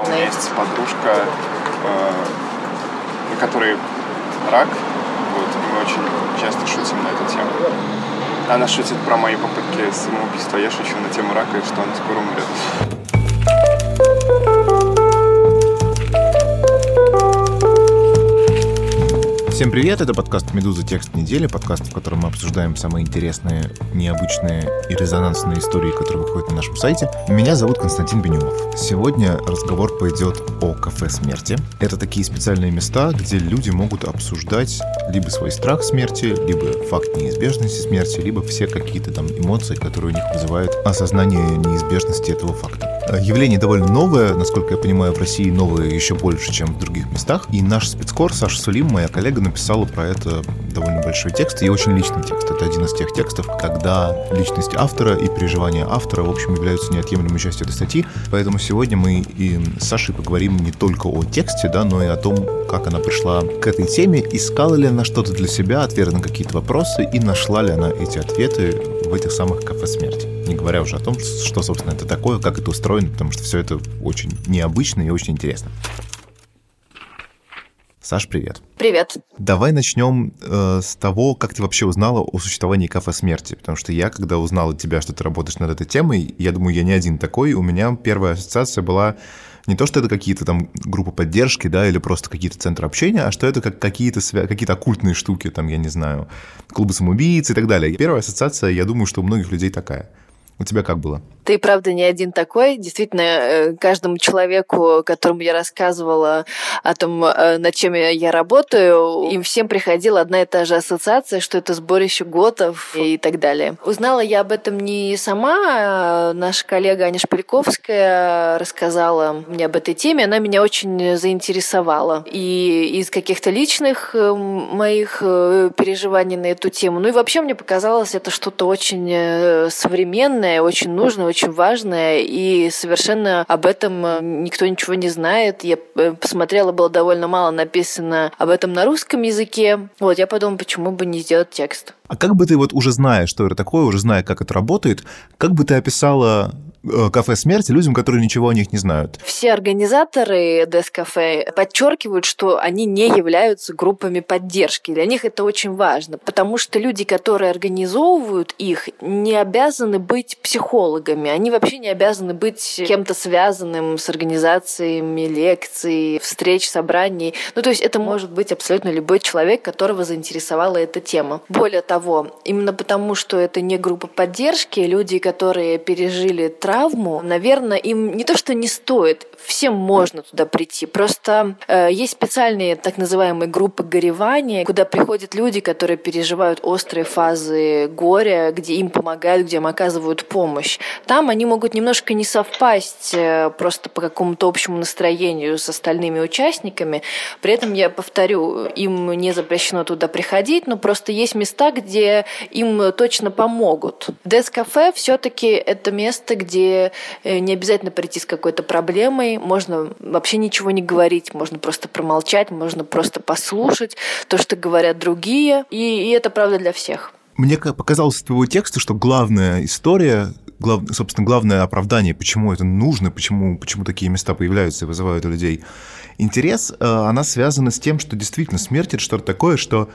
У меня есть подружка, э, у которой рак, вот, и мы очень часто шутим на эту тему. Она шутит про мои попытки самоубийства, я шучу на тему рака и что он скоро умрет. Всем привет, это подкаст «Медуза. Текст недели», подкаст, в котором мы обсуждаем самые интересные, необычные и резонансные истории, которые выходят на нашем сайте. Меня зовут Константин Бенюмов. Сегодня разговор пойдет о кафе смерти. Это такие специальные места, где люди могут обсуждать либо свой страх смерти, либо факт неизбежности смерти, либо все какие-то там эмоции, которые у них вызывают осознание неизбежности этого факта. Явление довольно новое, насколько я понимаю, в России новое еще больше, чем в других местах. И наш спецкор Саша Сулим, моя коллега, написала про это довольно большой текст и очень личный текст. Это один из тех текстов, когда личность автора и переживания автора, в общем, являются неотъемлемой частью этой статьи. Поэтому сегодня мы и с Сашей поговорим не только о тексте, да, но и о том, как она пришла к этой теме, искала ли она что-то для себя, ответы на какие-то вопросы и нашла ли она эти ответы в этих самых кафе смерти. Не говоря уже о том, что, собственно, это такое, как это устроено, потому что все это очень необычно и очень интересно. Саш, привет. Привет. Давай начнем э, с того, как ты вообще узнала о существовании кафе смерти. Потому что я, когда узнал от тебя, что ты работаешь над этой темой, я думаю, я не один такой, у меня первая ассоциация была не то, что это какие-то там группы поддержки, да, или просто какие-то центры общения, а что это как какие-то свя- какие-то оккультные штуки, там, я не знаю, клубы самоубийц и так далее. Первая ассоциация, я думаю, что у многих людей такая. У тебя как было? Ты, правда, не один такой. Действительно, каждому человеку, которому я рассказывала о том, над чем я работаю, им всем приходила одна и та же ассоциация, что это сборище готов и так далее. Узнала я об этом не сама. Наша коллега Аня Шпальковская рассказала мне об этой теме. Она меня очень заинтересовала. И из каких-то личных моих переживаний на эту тему. Ну и вообще мне показалось это что-то очень современное, очень нужное, очень важное, и совершенно об этом никто ничего не знает. Я посмотрела, было довольно мало написано об этом на русском языке. Вот, я подумала, почему бы не сделать текст. А как бы ты вот уже зная, что это такое, уже зная, как это работает, как бы ты описала кафе смерти людям, которые ничего о них не знают. Все организаторы Дес-кафе подчеркивают, что они не являются группами поддержки. Для них это очень важно, потому что люди, которые организовывают их, не обязаны быть психологами. Они вообще не обязаны быть кем-то связанным с организациями лекций, встреч, собраний. Ну, то есть это может быть абсолютно любой человек, которого заинтересовала эта тема. Более того, именно потому, что это не группа поддержки, люди, которые пережили травму, наверное, им не то, что не стоит, всем можно туда прийти. Просто э, есть специальные так называемые группы горевания, куда приходят люди, которые переживают острые фазы горя, где им помогают, где им оказывают помощь. Там они могут немножко не совпасть э, просто по какому-то общему настроению с остальными участниками. При этом, я повторю, им не запрещено туда приходить, но просто есть места, где им точно помогут. Дес-кафе все-таки это место, где где не обязательно прийти с какой-то проблемой, можно вообще ничего не говорить, можно просто промолчать, можно просто послушать то, что говорят другие, и, и это правда для всех. Мне показалось из твоего текста, что главная история глав, собственно, главное оправдание, почему это нужно, почему, почему такие места появляются и вызывают у людей интерес, она связана с тем, что действительно смерть — это что-то такое, что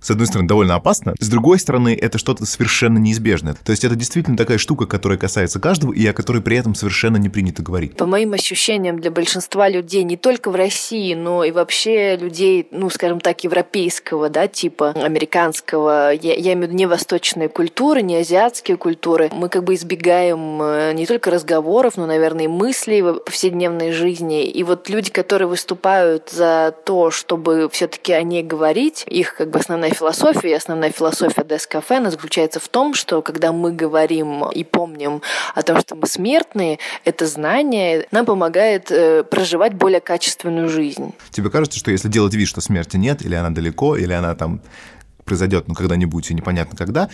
с одной стороны, довольно опасно, с другой стороны, это что-то совершенно неизбежное. То есть это действительно такая штука, которая касается каждого и о которой при этом совершенно не принято говорить. По моим ощущениям, для большинства людей, не только в России, но и вообще людей, ну, скажем так, европейского, да, типа американского, я, я имею в виду не восточные культуры, не азиатские культуры, мы как бы избегаем не только разговоров, но, наверное, и мыслей в повседневной жизни. И вот люди, которые выступают за то, чтобы все-таки о ней говорить, их как бы основная основная философия, основная философия Дескафе, она заключается в том, что когда мы говорим и помним о том, что мы смертные, это знание нам помогает э, проживать более качественную жизнь. Тебе кажется, что если делать вид, что смерти нет, или она далеко, или она там произойдет ну, когда-нибудь и непонятно когда,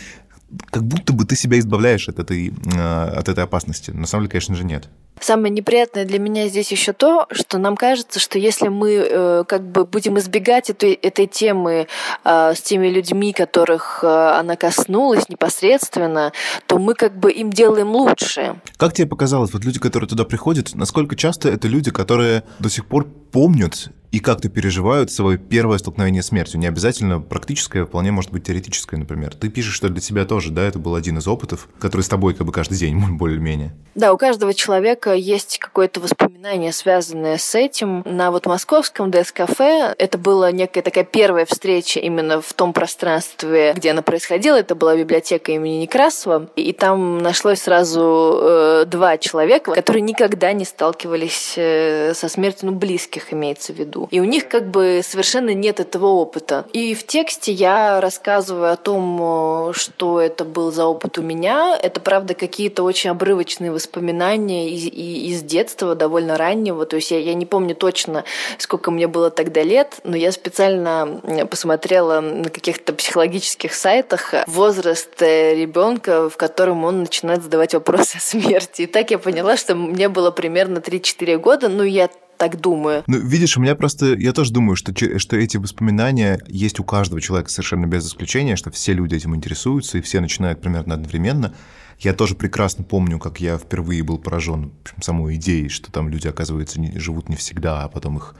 как будто бы ты себя избавляешь от этой, э, от этой опасности. На самом деле, конечно же, нет. Самое неприятное для меня здесь еще то, что нам кажется, что если мы э, как бы будем избегать этой, этой темы э, с теми людьми, которых э, она коснулась непосредственно, то мы как бы им делаем лучше. Как тебе показалось, вот люди, которые туда приходят, насколько часто это люди, которые до сих пор помнят и как-то переживают свое первое столкновение с смертью. Не обязательно практическое, а вполне может быть теоретическое, например. Ты пишешь, что для тебя тоже, да, это был один из опытов, который с тобой как бы каждый день, более-менее. Да, у каждого человека есть какое-то воспоминание, связанное с этим. На вот московском ДС-кафе это была некая такая первая встреча именно в том пространстве, где она происходила. Это была библиотека имени Некрасова. И там нашлось сразу э, два человека, которые никогда не сталкивались э, со смертью, ну, близких имеется в виду. И у них как бы совершенно нет этого опыта. И в тексте я рассказываю о том, что это был за опыт у меня. Это, правда, какие-то очень обрывочные воспоминания из, из детства, довольно раннего. То есть я, я не помню точно, сколько мне было тогда лет, но я специально посмотрела на каких-то психологических сайтах возраст э, ребенка, в котором он начинает задавать вопросы о смерти. И так я поняла, что мне было примерно 3-4 года. Ну, я так думаю. Ну, видишь, у меня просто... Я тоже думаю, что, что эти воспоминания есть у каждого человека совершенно без исключения, что все люди этим интересуются, и все начинают примерно одновременно. Я тоже прекрасно помню, как я впервые был поражен самой идеей, что там люди, оказывается, не, живут не всегда, а потом, их,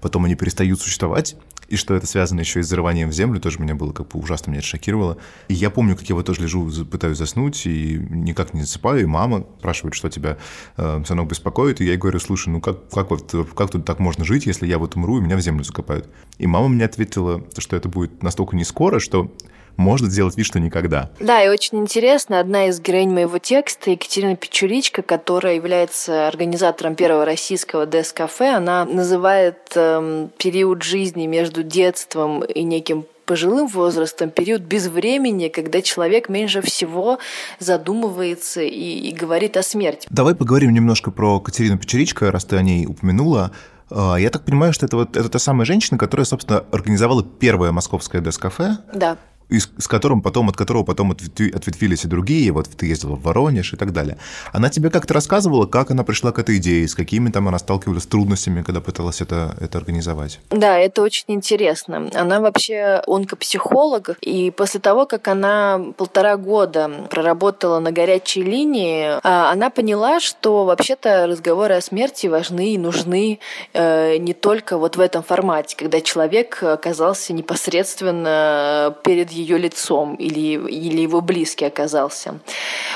потом они перестают существовать, и что это связано еще и с зарыванием в землю, тоже меня было как бы ужасно, меня это шокировало. И я помню, как я вот тоже лежу, пытаюсь заснуть, и никак не засыпаю, и мама спрашивает, что тебя, э, сынок, беспокоит, и я ей говорю, слушай, ну как, как, вот, как тут так можно жить, если я вот умру, и меня в землю закопают? И мама мне ответила, что это будет настолько не скоро, что можно сделать вид, что никогда. Да, и очень интересно, одна из героинь моего текста, Екатерина Печуричка, которая является организатором первого российского ДС-кафе, она называет эм, период жизни между детством и неким пожилым возрастом, период без времени, когда человек меньше всего задумывается и, и говорит о смерти. Давай поговорим немножко про Катерину Печеричко, раз ты о ней упомянула. А, я так понимаю, что это вот это та самая женщина, которая, собственно, организовала первое московское дес-кафе. Да и с, которым потом, от которого потом ответвились и другие, вот ты ездила в Воронеж и так далее. Она тебе как-то рассказывала, как она пришла к этой идее, с какими там она сталкивалась с трудностями, когда пыталась это, это организовать? Да, это очень интересно. Она вообще онкопсихолог, и после того, как она полтора года проработала на горячей линии, а, она поняла, что вообще-то разговоры о смерти важны и нужны э, не только вот в этом формате, когда человек оказался непосредственно перед ее лицом или, или его близкий оказался.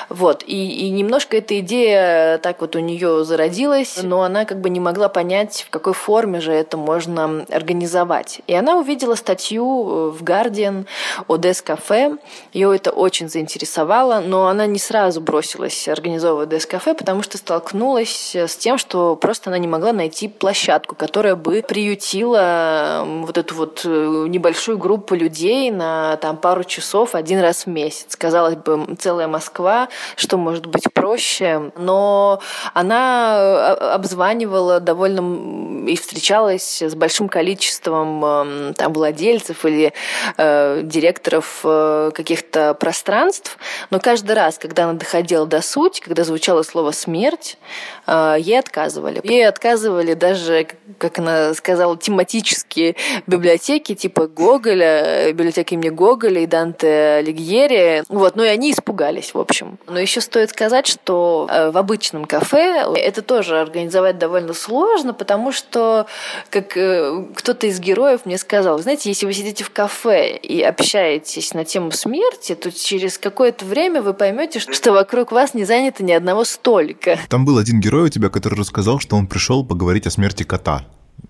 Вот. И, и немножко эта идея так вот у нее зародилась, но она как бы не могла понять, в какой форме же это можно организовать. И она увидела статью в Guardian о Дес-кафе. Ее это очень заинтересовало, но она не сразу бросилась организовывать Дес-кафе, потому что столкнулась с тем, что просто она не могла найти площадку, которая бы приютила вот эту вот э, небольшую группу людей на там там пару часов один раз в месяц. Казалось бы, целая Москва, что может быть проще. Но она э, обзванивала довольно и встречалась с большим количеством эм, там владельцев или э, директоров э, каких-то пространств. Но каждый раз, когда она доходила до сути, когда звучало слово «смерть», э, ей отказывали. Ей отказывали даже, как она сказала, тематические библиотеки типа Гоголя, библиотека имени Гоголя, Гоголя и Данте Алигьери. Вот, ну и они испугались, в общем. Но еще стоит сказать, что э, в обычном кафе это тоже организовать довольно сложно, потому что, как э, кто-то из героев мне сказал, знаете, если вы сидите в кафе и общаетесь на тему смерти, то через какое-то время вы поймете, что вокруг вас не занято ни одного столика. Там был один герой у тебя, который рассказал, что он пришел поговорить о смерти кота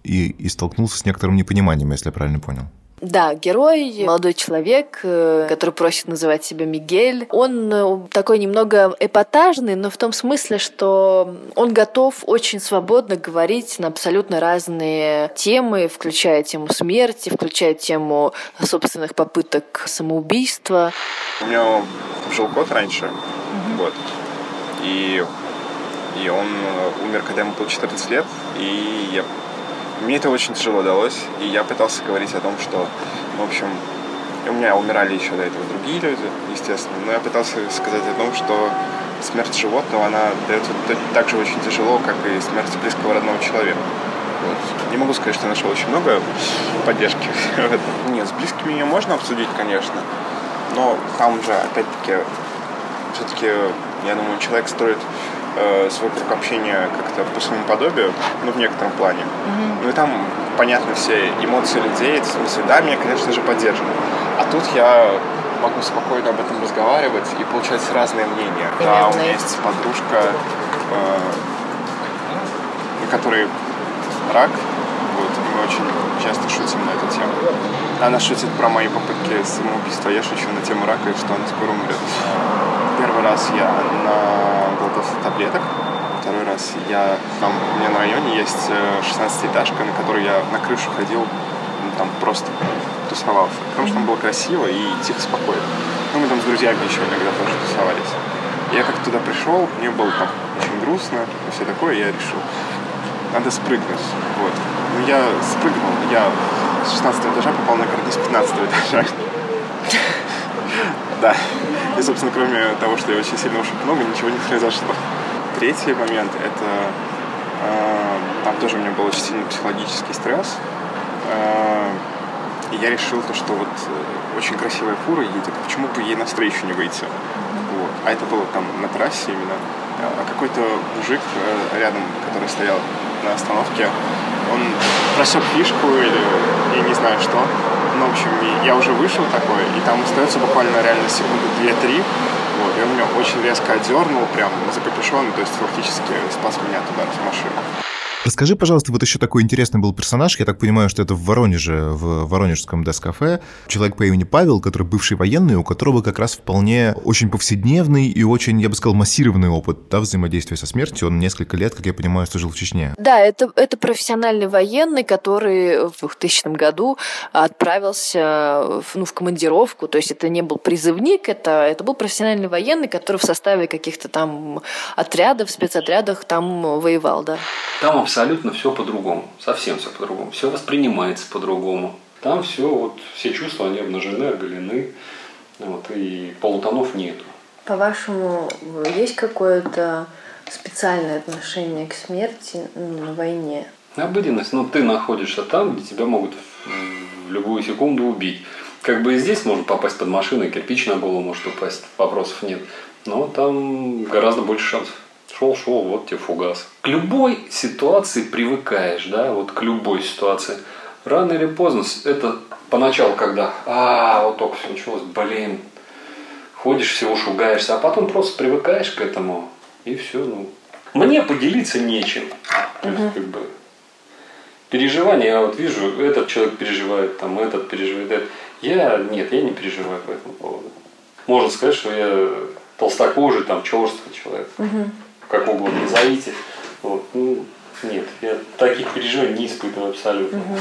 и, и столкнулся с некоторым непониманием, если я правильно понял. Да, герой, молодой человек, э, который просит называть себя Мигель. Он э, такой немного эпатажный, но в том смысле, что он готов очень свободно говорить на абсолютно разные темы, включая тему смерти, включая тему собственных попыток самоубийства. У меня жил кот раньше, mm-hmm. вот, и, и он э, умер, когда ему было 14 лет, и я мне это очень тяжело далось, и я пытался говорить о том, что, в общем, у меня умирали еще до этого другие люди, естественно. Но я пытался сказать о том, что смерть животного, она дается так же очень тяжело, как и смерть близкого родного человека. Вот. Не могу сказать, что я нашел очень много поддержки в этом. Нет, с близкими ее можно обсудить, конечно, но там же, опять-таки, все-таки, я думаю, человек строит э, свой круг общения как-то по своему подобию, ну, в некотором плане. Mm-hmm. Ну, и там понятны все эмоции людей, в смысле, да, меня, конечно же, поддерживают. А тут я могу спокойно об этом разговаривать и получать разные мнения. Да, у меня есть подружка, э, которой рак, вот, и мы очень часто шутим на эту тему. Она шутит про мои попытки самоубийства, я шучу на тему рака и что она скоро умрет. Первый раз я на глотался таблеток, второй раз я там у меня на районе есть 16-этажка, э, на которой я на крышу ходил, ну, там просто тусовался. Потому что там было красиво и тихо, спокойно. Ну, мы там с друзьями еще иногда тоже тусовались. Я как туда пришел, мне было там очень грустно и все такое, я решил, надо спрыгнуть. Вот. Ну, я спрыгнул, я с 16 этажа попал на карниз 15 этажа. Да. И, собственно, кроме того, что я очень сильно ушиб много, ничего не произошло. Третий момент — это... Э, там тоже у меня был очень сильный психологический стресс. Э, и я решил то, что вот э, очень красивая фура едет, почему бы ей навстречу не выйти? Вот. А это было там на трассе именно. А какой-то мужик э, рядом, который стоял на остановке, он просек фишку или я не знаю что. Ну, в общем, я уже вышел такой, и там остается буквально реально секунды 2-3. Вот, и он меня очень резко одернул, прям за капюшон, то есть фактически спас меня от удара с машины. Расскажи, пожалуйста, вот еще такой интересный был персонаж. Я так понимаю, что это в Воронеже, в Воронежском Дескафе. Человек по имени Павел, который бывший военный, у которого как раз вполне очень повседневный и очень, я бы сказал, массированный опыт да, взаимодействия со смертью. Он несколько лет, как я понимаю, служил в Чечне. Да, это, это профессиональный военный, который в 2000 году отправился ну, в командировку. То есть это не был призывник, это, это был профессиональный военный, который в составе каких-то там отрядов, спецотрядах там воевал, да. Там абсолютно все по-другому, совсем все по-другому, все воспринимается по-другому. Там все, вот, все чувства, они обнажены, оголены, вот, и полутонов нету. По-вашему, есть какое-то специальное отношение к смерти на войне? Обыденность. Но ну, ты находишься там, где тебя могут в любую секунду убить. Как бы и здесь можно попасть под машину, и кирпич на голову может упасть, вопросов нет. Но там гораздо больше шансов шел-шел, вот тебе фугас. К любой ситуации привыкаешь, да, вот к любой ситуации. Рано или поздно, это поначалу, когда, а, вот только все началось, блин, ходишь, всего шугаешься, а потом просто привыкаешь к этому, и все, ну. Мне поделиться нечем. То есть, как бы, переживания, я вот вижу, этот человек переживает, там, этот переживает, этот. Я, нет, я не переживаю по этому поводу. Можно сказать, что я толстокожий, там, черствый человек. Угу как угодно назовите. Вот. Ну, нет, я таких переживаний не испытываю абсолютно. Угу.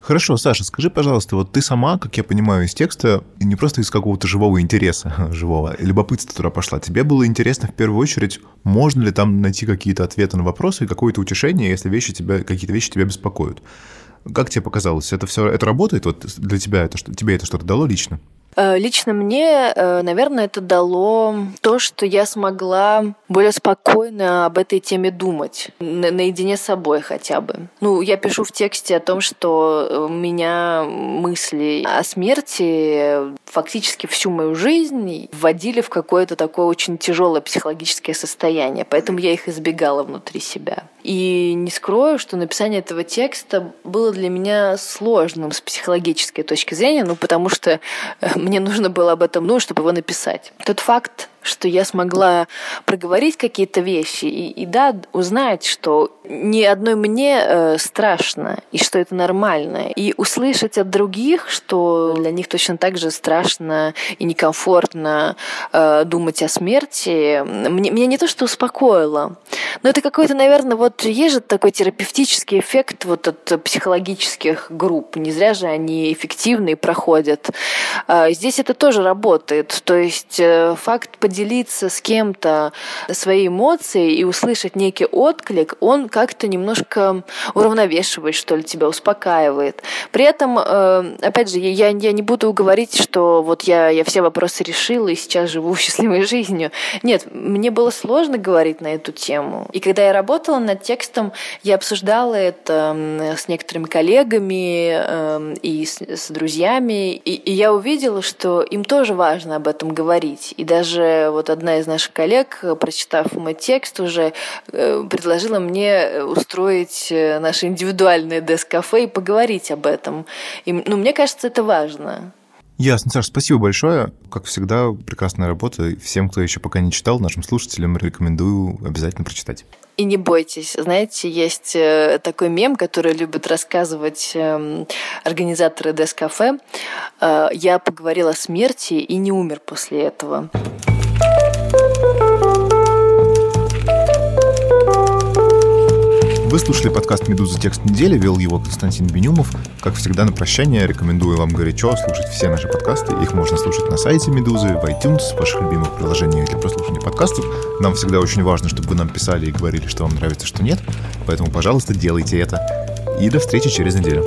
Хорошо, Саша, скажи, пожалуйста, вот ты сама, как я понимаю из текста, не просто из какого-то живого интереса, живого любопытства туда пошла, тебе было интересно в первую очередь, можно ли там найти какие-то ответы на вопросы и какое-то утешение, если вещи тебя, какие-то вещи тебя беспокоят. Как тебе показалось, это все, это работает? Вот для тебя это, тебе это что-то дало лично? Э, лично мне, э, наверное, это дало то, что я смогла более спокойно об этой теме думать, наедине с собой хотя бы. Ну, я пишу в тексте о том, что у меня мысли о смерти фактически всю мою жизнь вводили в какое-то такое очень тяжелое психологическое состояние, поэтому я их избегала внутри себя. И не скрою, что написание этого текста было для меня сложным с психологической точки зрения, ну, потому что э, мне нужно было об этом, ну, чтобы его написать. Тот факт, что я смогла проговорить какие-то вещи и, и да, узнать, что ни одной мне э, страшно и что это нормально. И услышать от других, что для них точно так же страшно и некомфортно э, думать о смерти, мне, меня не то что успокоило, но это какой-то, наверное, вот есть же такой терапевтический эффект вот от психологических групп. Не зря же они эффективные проходят. Э, здесь это тоже работает. То есть э, факт поделиться с кем-то своей эмоцией и услышать некий отклик, он как-то немножко уравновешивает, что ли, тебя успокаивает. При этом, э, опять же, я, я не буду говорить, что вот я, я все вопросы решила и сейчас живу счастливой жизнью. Нет, мне было сложно говорить на эту тему. И когда я работала над текстом, я обсуждала это с некоторыми коллегами э, и с, с друзьями, и, и я увидела, что им тоже важно об этом говорить. И даже вот одна из наших коллег, прочитав мой текст, уже э, предложила мне устроить э, наше индивидуальное деск-кафе и поговорить об этом. И, ну, мне кажется, это важно. Ясно, Саш, спасибо большое. Как всегда, прекрасная работа. Всем, кто еще пока не читал, нашим слушателям рекомендую обязательно прочитать. И не бойтесь, знаете, есть э, такой мем, который любят рассказывать эм, организаторы Дескафе. Э, Я поговорила о смерти и не умер после этого. Вы слушали подкаст «Медуза. Текст недели», вел его Константин Бенюмов. Как всегда, на прощание рекомендую вам горячо слушать все наши подкасты. Их можно слушать на сайте «Медузы», в iTunes, в ваших любимых приложениях для прослушивания подкастов. Нам всегда очень важно, чтобы вы нам писали и говорили, что вам нравится, что нет. Поэтому, пожалуйста, делайте это. И до встречи через неделю.